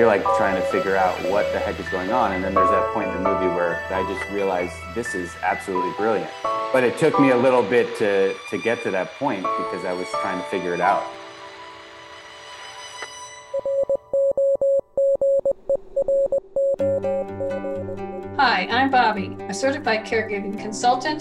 you're like trying to figure out what the heck is going on. And then there's that point in the movie where I just realized this is absolutely brilliant. But it took me a little bit to, to get to that point because I was trying to figure it out. Hi, I'm Bobby, a certified caregiving consultant,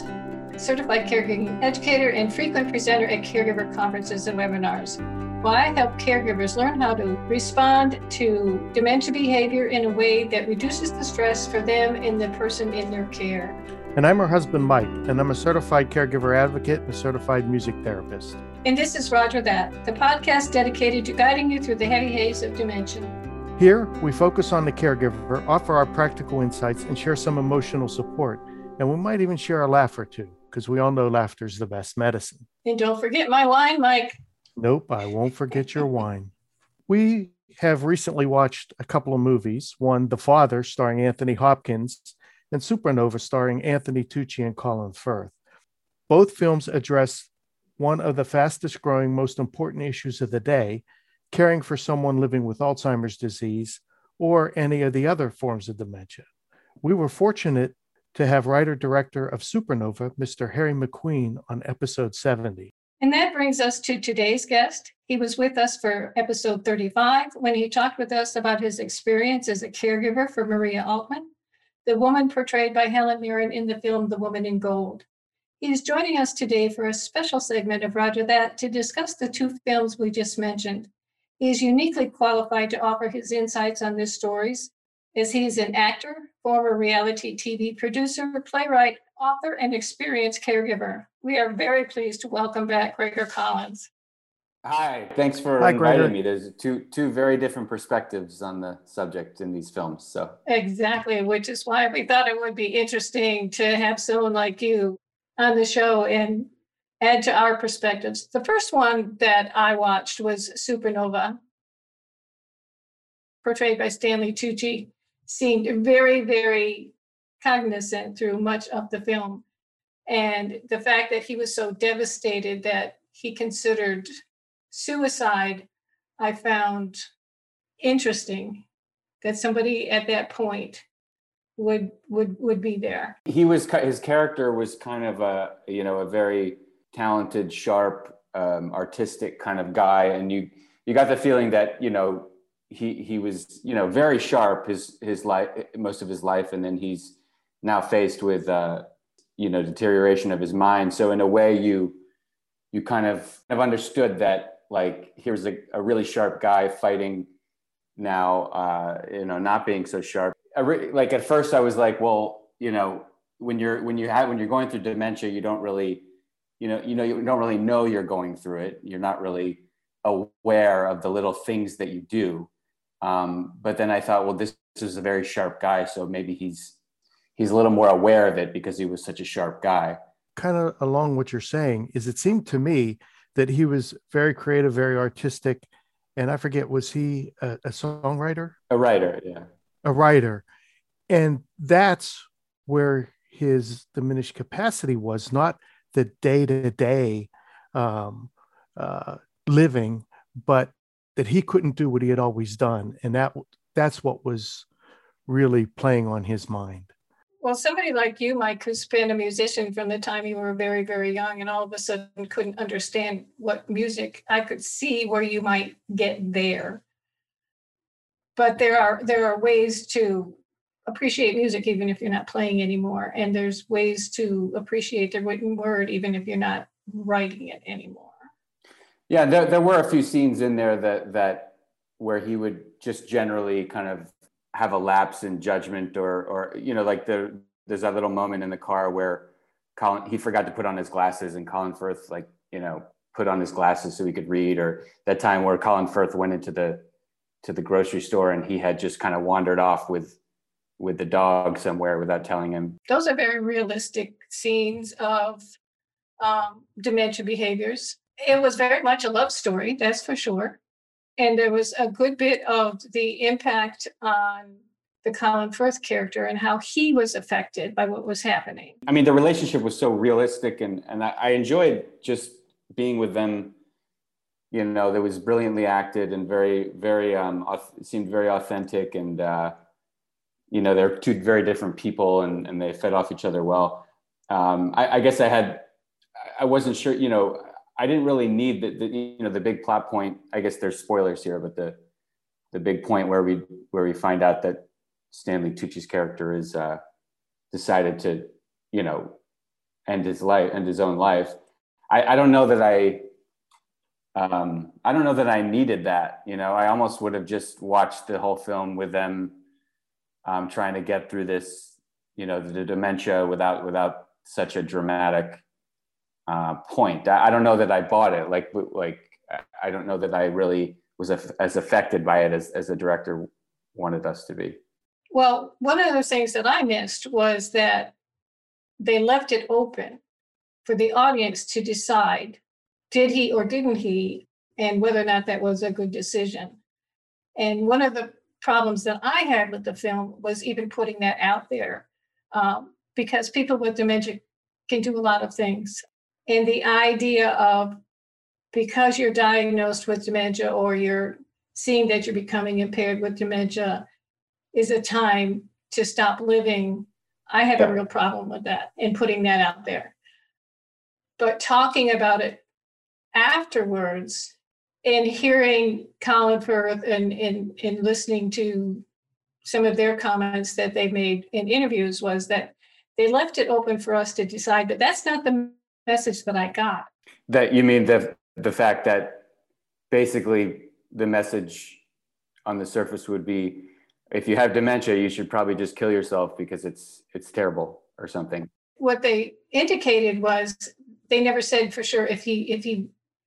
certified caregiving educator, and frequent presenter at caregiver conferences and webinars. Well, I help caregivers learn how to respond to dementia behavior in a way that reduces the stress for them and the person in their care. And I'm her husband, Mike, and I'm a certified caregiver advocate and a certified music therapist. And this is Rodger That, the podcast dedicated to guiding you through the heavy haze of dementia. Here, we focus on the caregiver, offer our practical insights, and share some emotional support. And we might even share a laugh or two, because we all know laughter is the best medicine. And don't forget my wine, Mike. Nope, I won't forget your wine. We have recently watched a couple of movies one, The Father, starring Anthony Hopkins, and Supernova, starring Anthony Tucci and Colin Firth. Both films address one of the fastest growing, most important issues of the day caring for someone living with Alzheimer's disease or any of the other forms of dementia. We were fortunate to have writer director of Supernova, Mr. Harry Macqueen, on episode 70. And that brings us to today's guest. He was with us for episode 35 when he talked with us about his experience as a caregiver for Maria Altmann, the woman portrayed by Helen Mirren in the film The Woman in Gold. He is joining us today for a special segment of Rodger That to discuss the two films we just mentioned. He is uniquely qualified to offer his insights on these stories, as he is an actor, former reality TV producer, playwright, author, and experienced caregiver. We are very pleased to welcome back Gregor Collins. Hi, thanks for Hi, inviting Gregor. me. There's two two very different perspectives on the subject in these films. So Exactly, which is why we thought it would be interesting to have someone like you on the show and add to our perspectives. The first one that I watched was Supernova, portrayed by Stanley Tucci, seemed very, very cognizant through much of the film. And the fact that he was so devastated that he considered suicide, I found interesting that somebody at that point would would would be there. he was his character was kind of a you know a very talented, sharp, um, artistic kind of guy, and you you got the feeling that you know he he was you know very sharp his his life most of his life, and then he's now faced with uh, you know deterioration of his mind. So in a way, you you kind of have understood that like here's a, a really sharp guy fighting now uh, you know not being so sharp. Re- like at first i was like well you know when you're when you have when you're going through dementia you don't really you know you know you don't really know you're going through it. You're not really aware of the little things that you do. Um, but then i thought well this, this is a very sharp guy so maybe he's he's a little more aware of it because he was such a sharp guy Kind of along what you're saying is it seemed to me that he was very creative, very artistic. And I forget, was he a, a songwriter? a writer yeah a writer. And that's where his diminished capacity was, not the day to day living, but that he couldn't do what he had always done. And that that's what was really playing on his mind. Well, somebody like you, Mike, who's been a musician from the time you were very, very young and all of a sudden couldn't understand what music, I could see where you might get there. But there are there are ways to appreciate music even if you're not playing anymore. And there's ways to appreciate the written word even if you're not writing it anymore. Yeah, there, there were a few scenes in there that that where he would just generally kind of have a lapse in judgment, or or you know, like the there's that little moment in the car where Colin he forgot to put on his glasses, and Colin Firth like you know put on his glasses so he could read, or that time where Colin Firth went into the to the grocery store and he had just kind of wandered off with with the dog somewhere without telling him. Those are very realistic scenes of um, dementia behaviors. It was very much a love story, that's for sure. And there was a good bit of the impact on the Colin Firth character and how he was affected by what was happening. I mean, the relationship was so realistic, and and I, I enjoyed just being with them you know, that was brilliantly acted and very, very, um, seemed very authentic. And, uh, you know, they're two very different people and, and they fed off each other well. Um, I, I guess I had, I wasn't sure, you know, I didn't really need the, the, you know, the big plot point. I guess there's spoilers here, but the, the big point where we, where we find out that Stanley Tucci's character is, uh, decided to, you know, end his life, end his own life. I, I don't know that I, um, I don't know that I needed that. You know, I almost would have just watched the whole film with them um, trying to get through this, you know, the, the dementia without without such a dramatic uh, point. I, I, don't know that I bought it. Like like I don't know that I really was as affected by it as as the director wanted us to be. Well, one of the things that I missed was that they left it open for the audience to decide did he or didn't he, and whether or not that was a good decision. And one of the problems that I had with the film was even putting that out there, um, because people with dementia can do a lot of things. And the idea of because you're diagnosed with dementia or you're seeing that you're becoming impaired with dementia is a time to stop living. I had a real problem with that and putting that out there. But talking about it afterwards and hearing Colin Firth and, and, and listening to some of their comments that they made in interviews was that they left it open for us to decide, but that's not the message that I got. That you mean the the fact that basically the message on the surface would be if you have dementia, you should probably just kill yourself because it's it's terrible or something. What they indicated was they never said for sure if he if he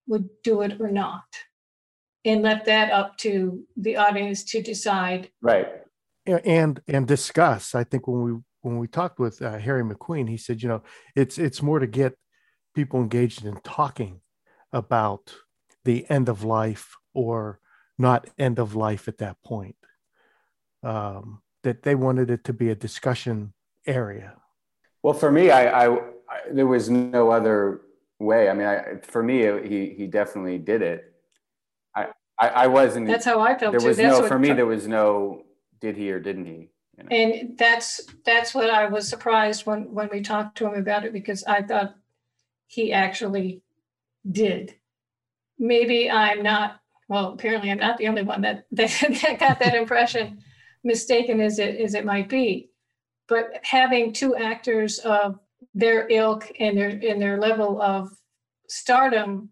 would do it or not and left that up to the audience to decide right and and discuss i think when we when we talked with uh, harry macqueen he said you know it's it's more to get people engaged in talking about the end of life or not end of life at that point um, that they wanted it to be a discussion area well for me I, I, I there was no other way. I mean, I, for me, he he definitely did it. I I, I wasn't. That's how I felt. There too. was that's no for me. There was no did he or didn't he. You know? And that's that's what I was surprised when when we talked to him about it because I thought he actually did. Maybe I'm not. Well, apparently I'm not the only one that that, that got that impression, mistaken as it as it might be. But having two actors of their ilk and their and their level of stardom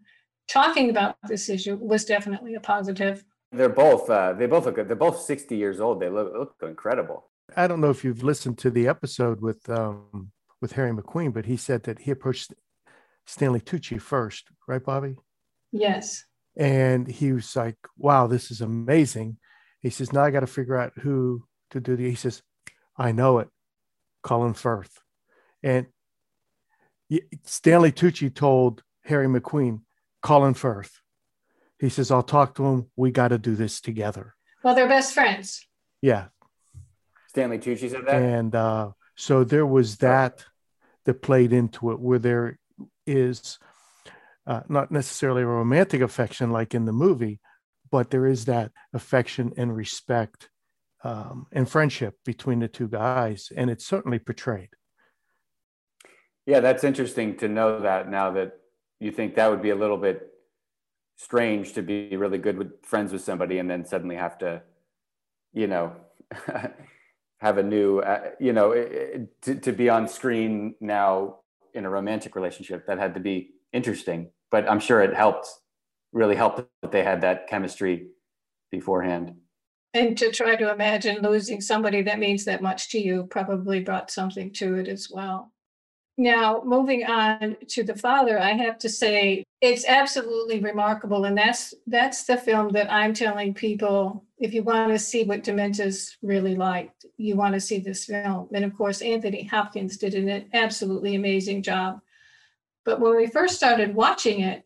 talking about this issue was definitely a positive. They're both uh, they both look good. They're both 60 years old. They look, look incredible. I don't know if you've listened to the episode with um, with Harry Macqueen, but he said that he approached Stanley Tucci first, right, Bobby? Yes. And he was like, "Wow, this is amazing." He says, "Now I got to figure out who to do the." He says, "I know it, Colin Firth," and Stanley Tucci told Harry Macqueen, Colin Firth. He says, I'll talk to him. We got to do this together. Well, they're best friends. Yeah. Stanley Tucci said that. And uh, so there was that that played into it where there is uh, not necessarily a romantic affection like in the movie, but there is that affection and respect um, and friendship between the two guys. And it's certainly portrayed. Yeah, that's interesting to know that now that you think that would be a little bit strange to be really good with friends with somebody and then suddenly have to, you know, have a new, uh, you know, to, to be on screen now in a romantic relationship that had to be interesting. But I'm sure it helped, really helped that they had that chemistry beforehand. And to try to imagine losing somebody that means that much to you probably brought something to it as well. Now, moving on to the father, I have to say it's absolutely remarkable, and that's that's the film that I'm telling people if you want to see what Dementia's really like, you want to see this film. And of course, Anthony Hopkins did an absolutely amazing job. But when we first started watching it,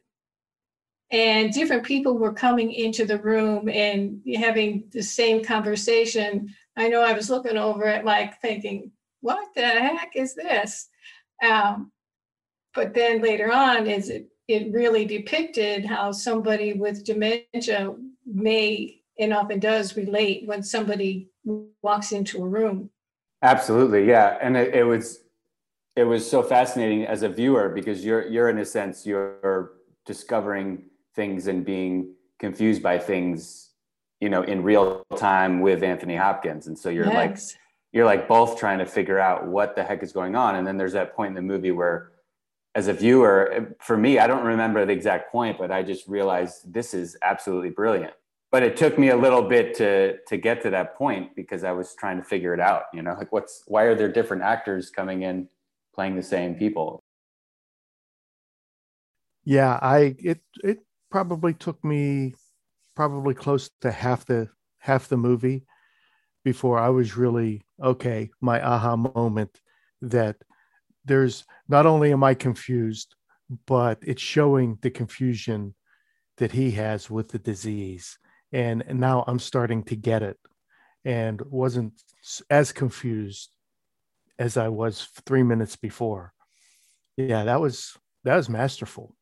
and different people were coming into the room and having the same conversation, I know I was looking over at Mike thinking, what the heck is this? Um, but then later on, is it it really depicted how somebody with dementia may and often does relate when somebody walks into a room. Absolutely, yeah, and it, it was it was so fascinating as a viewer because you're you're in a sense you're discovering things and being confused by things you know in real time with anthony hopkins and so you're yes. You're like both trying to figure out what the heck is going on. And then there's that point in the movie where as a viewer for me i don't remember the exact point but i just realized this is absolutely brilliant. But it took me a little bit to to get to that point because i was trying to figure it out you know? Like what's why are there different actors coming in playing the same people. Yeah, I it it probably took me probably close to half the half the movie before I was really okay, my aha moment that there's not only am I confused, but it's showing the confusion that he has with the disease. And, now I'm starting to get it and wasn't as confused as I was three minutes before. Yeah, that was that was masterful.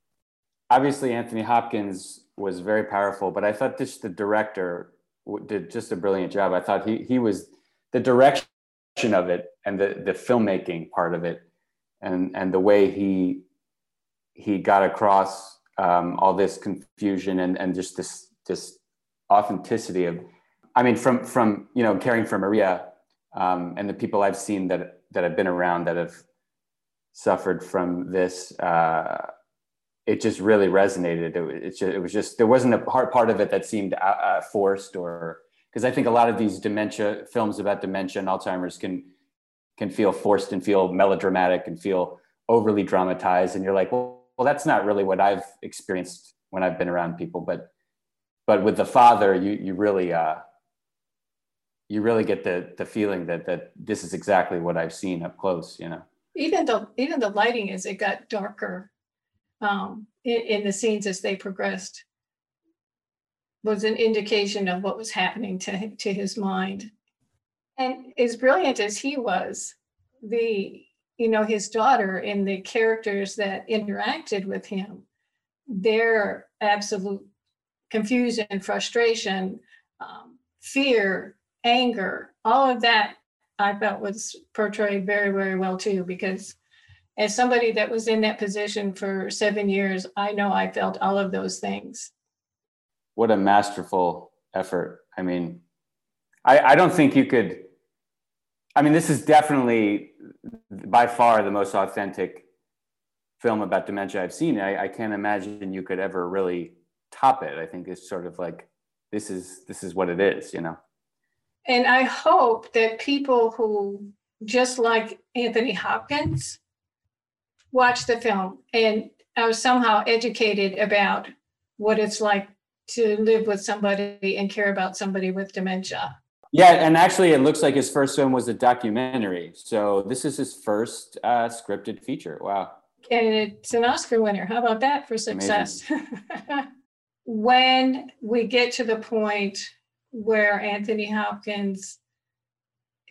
Obviously, Anthony Hopkins was very powerful, but I thought this the director did just a brilliant job. I thought he he was the direction of it and the the filmmaking part of it, and and the way he he got across um, all this confusion and and just this this authenticity of, I mean, from from you know caring for Maria um, and the people I've seen that that I've been around that have suffered from this, uh, it just really resonated. It, it, just, it, was just there wasn't a part part of it that seemed uh, uh forced or because I think a lot of these dementia films about dementia and Alzheimer's can can feel forced and feel melodramatic and feel overly dramatized, and you're like, well, well, that's not really what I've experienced when I've been around people, but but with the father, you you really uh, you really get the the feeling that that this is exactly what I've seen up close. You know, even the even the lighting as it got darker um, in, in the scenes as they progressed was an indication of what was happening to to his mind. And as brilliant as he was, the you know his daughter and the characters that interacted with him, their absolute confusion, frustration, um, fear, anger, all of that I felt was portrayed very, very well too, because as somebody that was in that position for seven years, I know I felt all of those things. What a masterful effort. I mean, I, I don't think you could, I mean, this is definitely by far the most authentic film about dementia I've seen. I, I can't imagine you could ever really top it. I think it's sort of like, this is, this is what it is, you know? And I hope that people who, just like Anthony Hopkins, watch the film and I was somehow educated about what it's like to live with somebody and care about somebody with dementia. Yeah, and actually, it looks like his first film was a documentary. So this is his first uh, scripted feature. Wow. And it's an Oscar winner. How about that for success? when we get to the point where Anthony Hopkins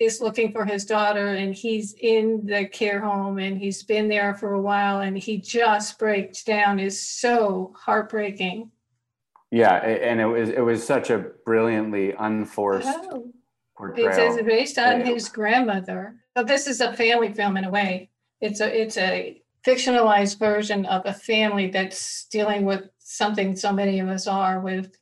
is looking for his daughter and he's in the care home and he's been there for a while and he just breaks down is so heartbreaking. Yeah, and it was it was such a brilliantly unforced oh. portrayal. It's based on his grandmother. So this is a family film in a way. It's a it's a fictionalized version of a family that's dealing with something so many of us are with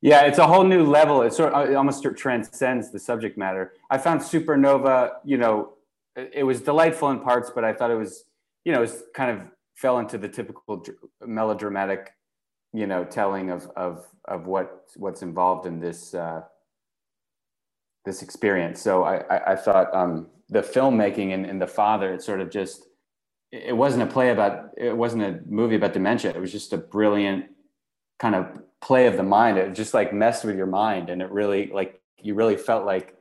Yeah, it's a whole new level. It sort of it almost transcends the subject matter. I found Supernova, you know, it was delightful in parts, but I thought it was, you know, it was kind of fell into the typical melodramatic, you know, telling of of of what what's involved in this uh, this experience. So I I, I thought um, the filmmaking and, and the father, it sort of just it wasn't a play about it wasn't a movie about dementia. It was just a brilliant kind of play of the mind it just like messed with your mind and it really like you really felt like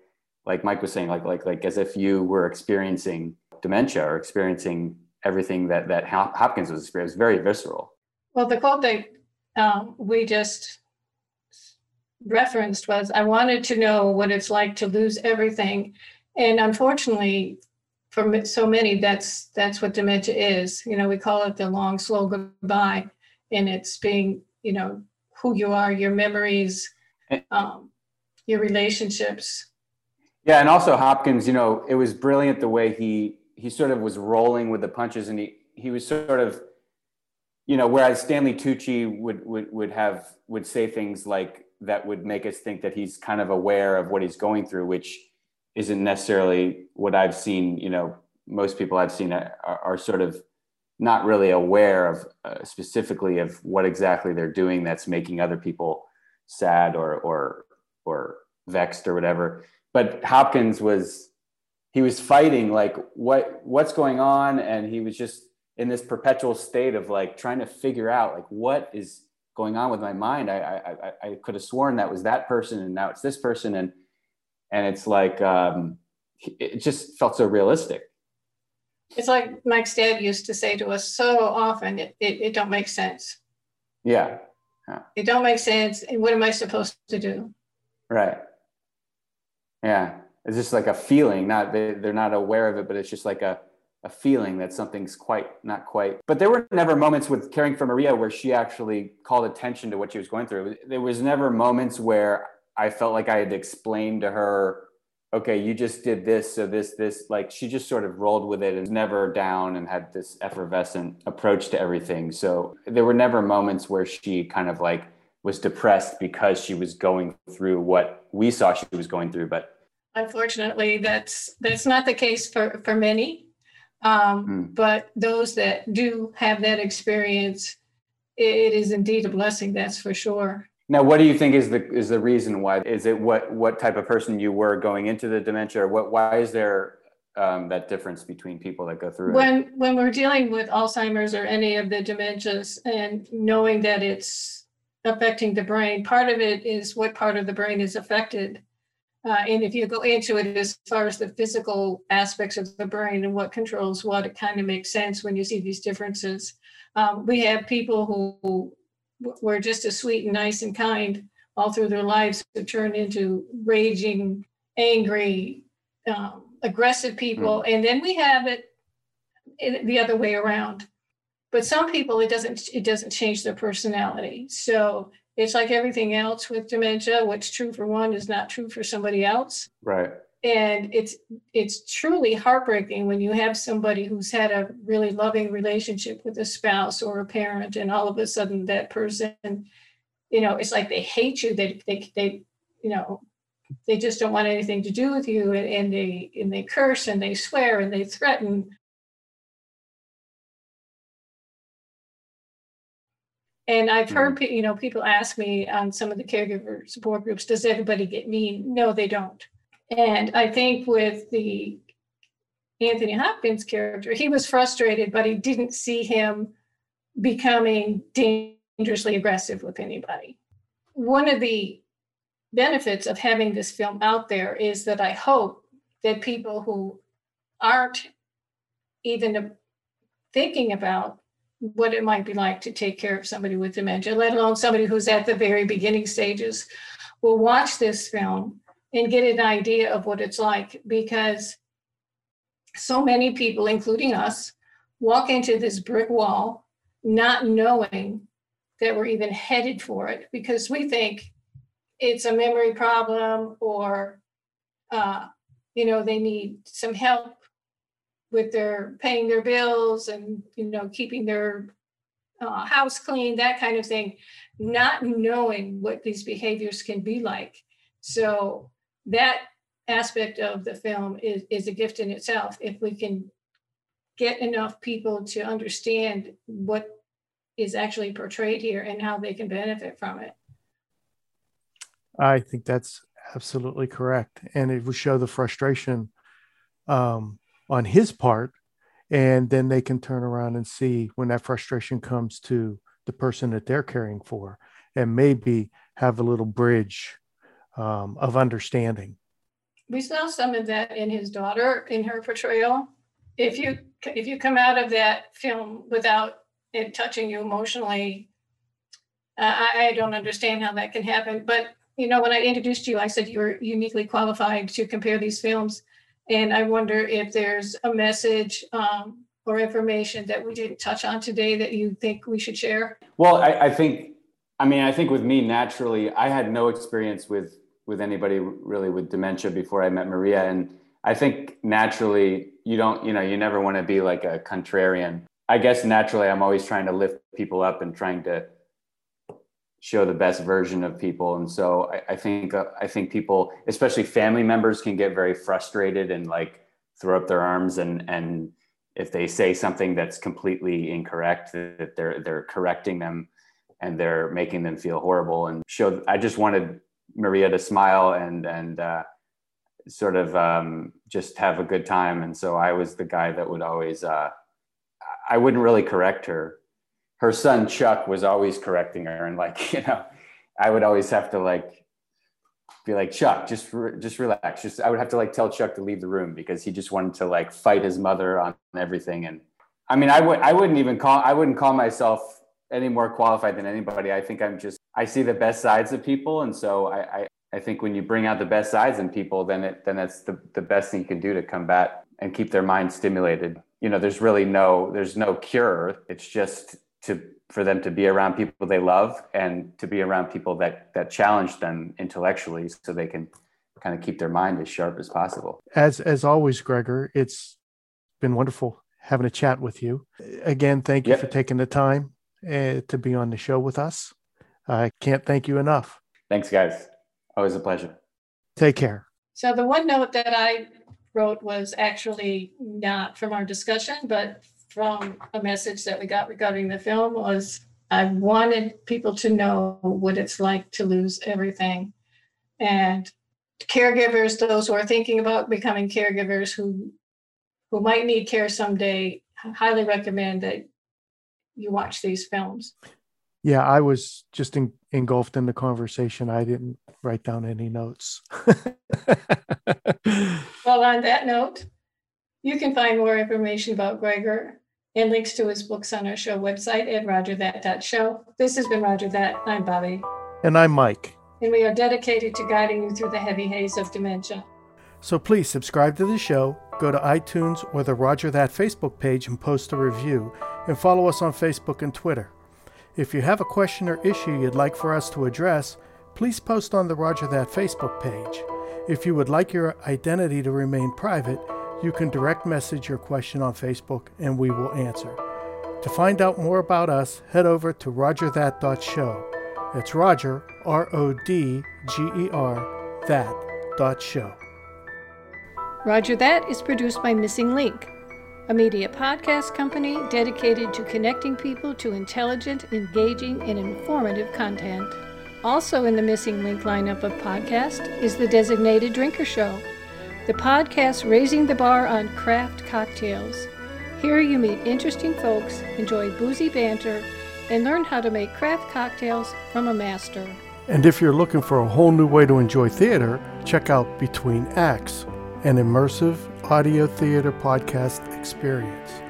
like mike was saying like like like as if you were experiencing dementia or experiencing everything that that hopkins was experiencing very visceral well the quote that um, we just referenced was I wanted to know what it's like to lose everything. And unfortunately, for so many, that's that's what dementia is. You know, we call it the long, slow goodbye, and it's being, you know, who you are, your memories, um, your relationships. Yeah, and also Hopkins, you know, it was brilliant the way he he sort of was rolling with the punches, and he he was sort of, you know, whereas Stanley Tucci would would would have would say things like that would make us think that he's kind of aware of what he's going through, which isn't necessarily what I've seen. You know, most people I've seen are, are sort of not really aware of uh, specifically of what exactly they're doing that's making other people sad or or or vexed or whatever. But Hopkins was he was fighting like what what's going on, and he was just in this perpetual state of like trying to figure out like what is going on with my mind. I, I, I could have sworn that was that person and now it's this person. And, and it's like, um, it just felt so realistic. It's like Mike's dad used to say to us so often, it, it, it don't make sense. Yeah. yeah. It don't make sense. And what am I supposed to do? Right. Yeah. It's just like a feeling, not, they, they're not aware of it, but it's just like a, a feeling that something's quite not quite but there were never moments with caring for maria where she actually called attention to what she was going through there was never moments where i felt like i had explained to her okay you just did this so this this like she just sort of rolled with it and never down and had this effervescent approach to everything so there were never moments where she kind of like was depressed because she was going through what we saw she was going through but unfortunately that's that's not the case for for many um, mm. But those that do have that experience, it is indeed a blessing. That's for sure. Now, what do you think is the is the reason why? Is it what what type of person you were going into the dementia, or what? Why is there um, that difference between people that go through when it? when we're dealing with Alzheimer's or any of the dementias, and knowing that it's affecting the brain, part of it is what part of the brain is affected. Uh, and if you go into it as far as the physical aspects of the brain and what controls what, it kind of makes sense when you see these differences. Um, we have people who were just as sweet and nice and kind all through their lives who turn into raging, angry, um, aggressive people. Mm. And then we have it the other way around. But some people, it doesn't it doesn't change their personality. So it's like everything else with dementia what's true for one is not true for somebody else right and it's it's truly heartbreaking when you have somebody who's had a really loving relationship with a spouse or a parent and all of a sudden that person you know it's like they hate you they they, they you know they just don't want anything to do with you and, and they and they curse and they swear and they threaten And I've heard, mm-hmm. you know, people ask me on some of the caregiver support groups, does everybody get mean? No, they don't. And I think with the Anthony Hopkins character, he was frustrated, but he didn't see him becoming dangerously aggressive with anybody. One of the benefits of having this film out there is that I hope that people who aren't even thinking about what it might be like to take care of somebody with dementia, let alone somebody who's at the very beginning stages, will watch this film and get an idea of what it's like because so many people, including us, walk into this brick wall not knowing that we're even headed for it because we think it's a memory problem or uh, you know they need some help with their paying their bills and you know keeping their uh, house clean that kind of thing not knowing what these behaviors can be like. So that aspect of the film is, is a gift in itself. If we can get enough people to understand what is actually portrayed here and how they can benefit from it. I think that's absolutely correct. And it would show the frustration um, on his part. And then they can turn around and see when that frustration comes to the person that they're caring for and maybe have a little bridge um, of understanding we saw some of that in his daughter in her portrayal if you if you come out of that film without it touching you emotionally uh, I, I don't understand how that can happen but you know, when I introduced you, I said you were uniquely qualified to compare these films. And I wonder if there's a message um, or information that we didn't touch on today that you think we should share. Well, I, I think, I mean, I think with me naturally, I had no experience with with anybody really with dementia before I met Maria, and I think naturally you don't, you know, you never want to be like a contrarian. I guess naturally, I'm always trying to lift people up and trying to show the best version of people. And so i, I think uh, i think people especially family members can get very frustrated and like throw up their arms. And and if they say something that's completely incorrect that they're they're correcting them and they're making them feel horrible. And show i just wanted maria to smile and and uh, sort of um, just have a good time and so i was the guy that would always uh, i wouldn't really correct her her son Chuck was always correcting her, and like you know, I would always have to like be like Chuck, just re- just relax. Just I would have to like tell Chuck to leave the room because he just wanted to like fight his mother on everything. And I mean, I would I wouldn't even call I wouldn't call myself any more qualified than anybody. I think I'm just I see the best sides of people, and so I I, I think when you bring out the best sides in people, then it then that's the the best thing you can do to combat and keep their mind stimulated. You know, there's really no there's no cure. It's just to for them to be around people they love and to be around people that that challenge them intellectually so they can kind of keep their mind as sharp as possible as as always gregor it's been wonderful having a chat with you again thank you yep. for taking the time uh, to be on the show with us. I can't thank you enough. Thanks guys. Always a pleasure. Take care. So the one note that i wrote was actually not from our discussion but from a message that we got regarding the film was I wanted people to know what it's like to lose everything. And caregivers, those who are thinking about becoming caregivers who who might need care someday, I highly recommend that you watch these films. Yeah, I was just in, engulfed in the conversation. I didn't write down any notes. well, on that note, you can find more information about Gregor and links to his books on our show website at rodgerthat.show. This has been Rodger That. I'm Bobby. And I'm Mike. And we are dedicated to guiding you through the heavy haze of dementia. So please subscribe to the show, go to iTunes or the Rodger That Facebook page and post a review, and follow us on Facebook and Twitter. If you have a question or issue you'd like for us to address, please post on the Rodger That Facebook page. If you would like your identity to remain private, you can direct message your question on Facebook and we will answer. To find out more about us, head over to rodgerthat.show. It's Rodger, R O D G E R, that dot show. Rodger That is produced by Missing Link, a media podcast company dedicated to connecting people to intelligent, engaging, and informative content. Also in the Missing Link lineup of podcasts is the Designated Drinker Show the podcast Raising the Bar on Craft Cocktails. Here you meet interesting folks, enjoy boozy banter, and learn how to make craft cocktails from a master. And if you're looking for a whole new way to enjoy theater, check out Between Acts, an immersive audio theater podcast experience.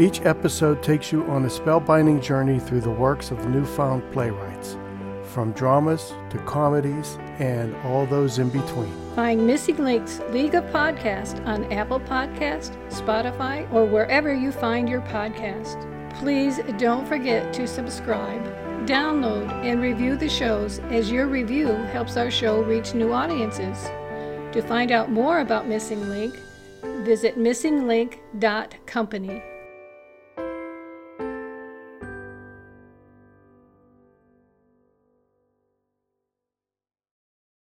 Each episode takes you on a spellbinding journey through the works of newfound playwrights from dramas to comedies and all those in between. Find Missing Links League of Podcast on Apple Podcast, Spotify, or wherever you find your podcast. Please don't forget to subscribe, download, and review the shows as your review helps our show reach new audiences. To find out more about Missing Link, visit missinglink.company.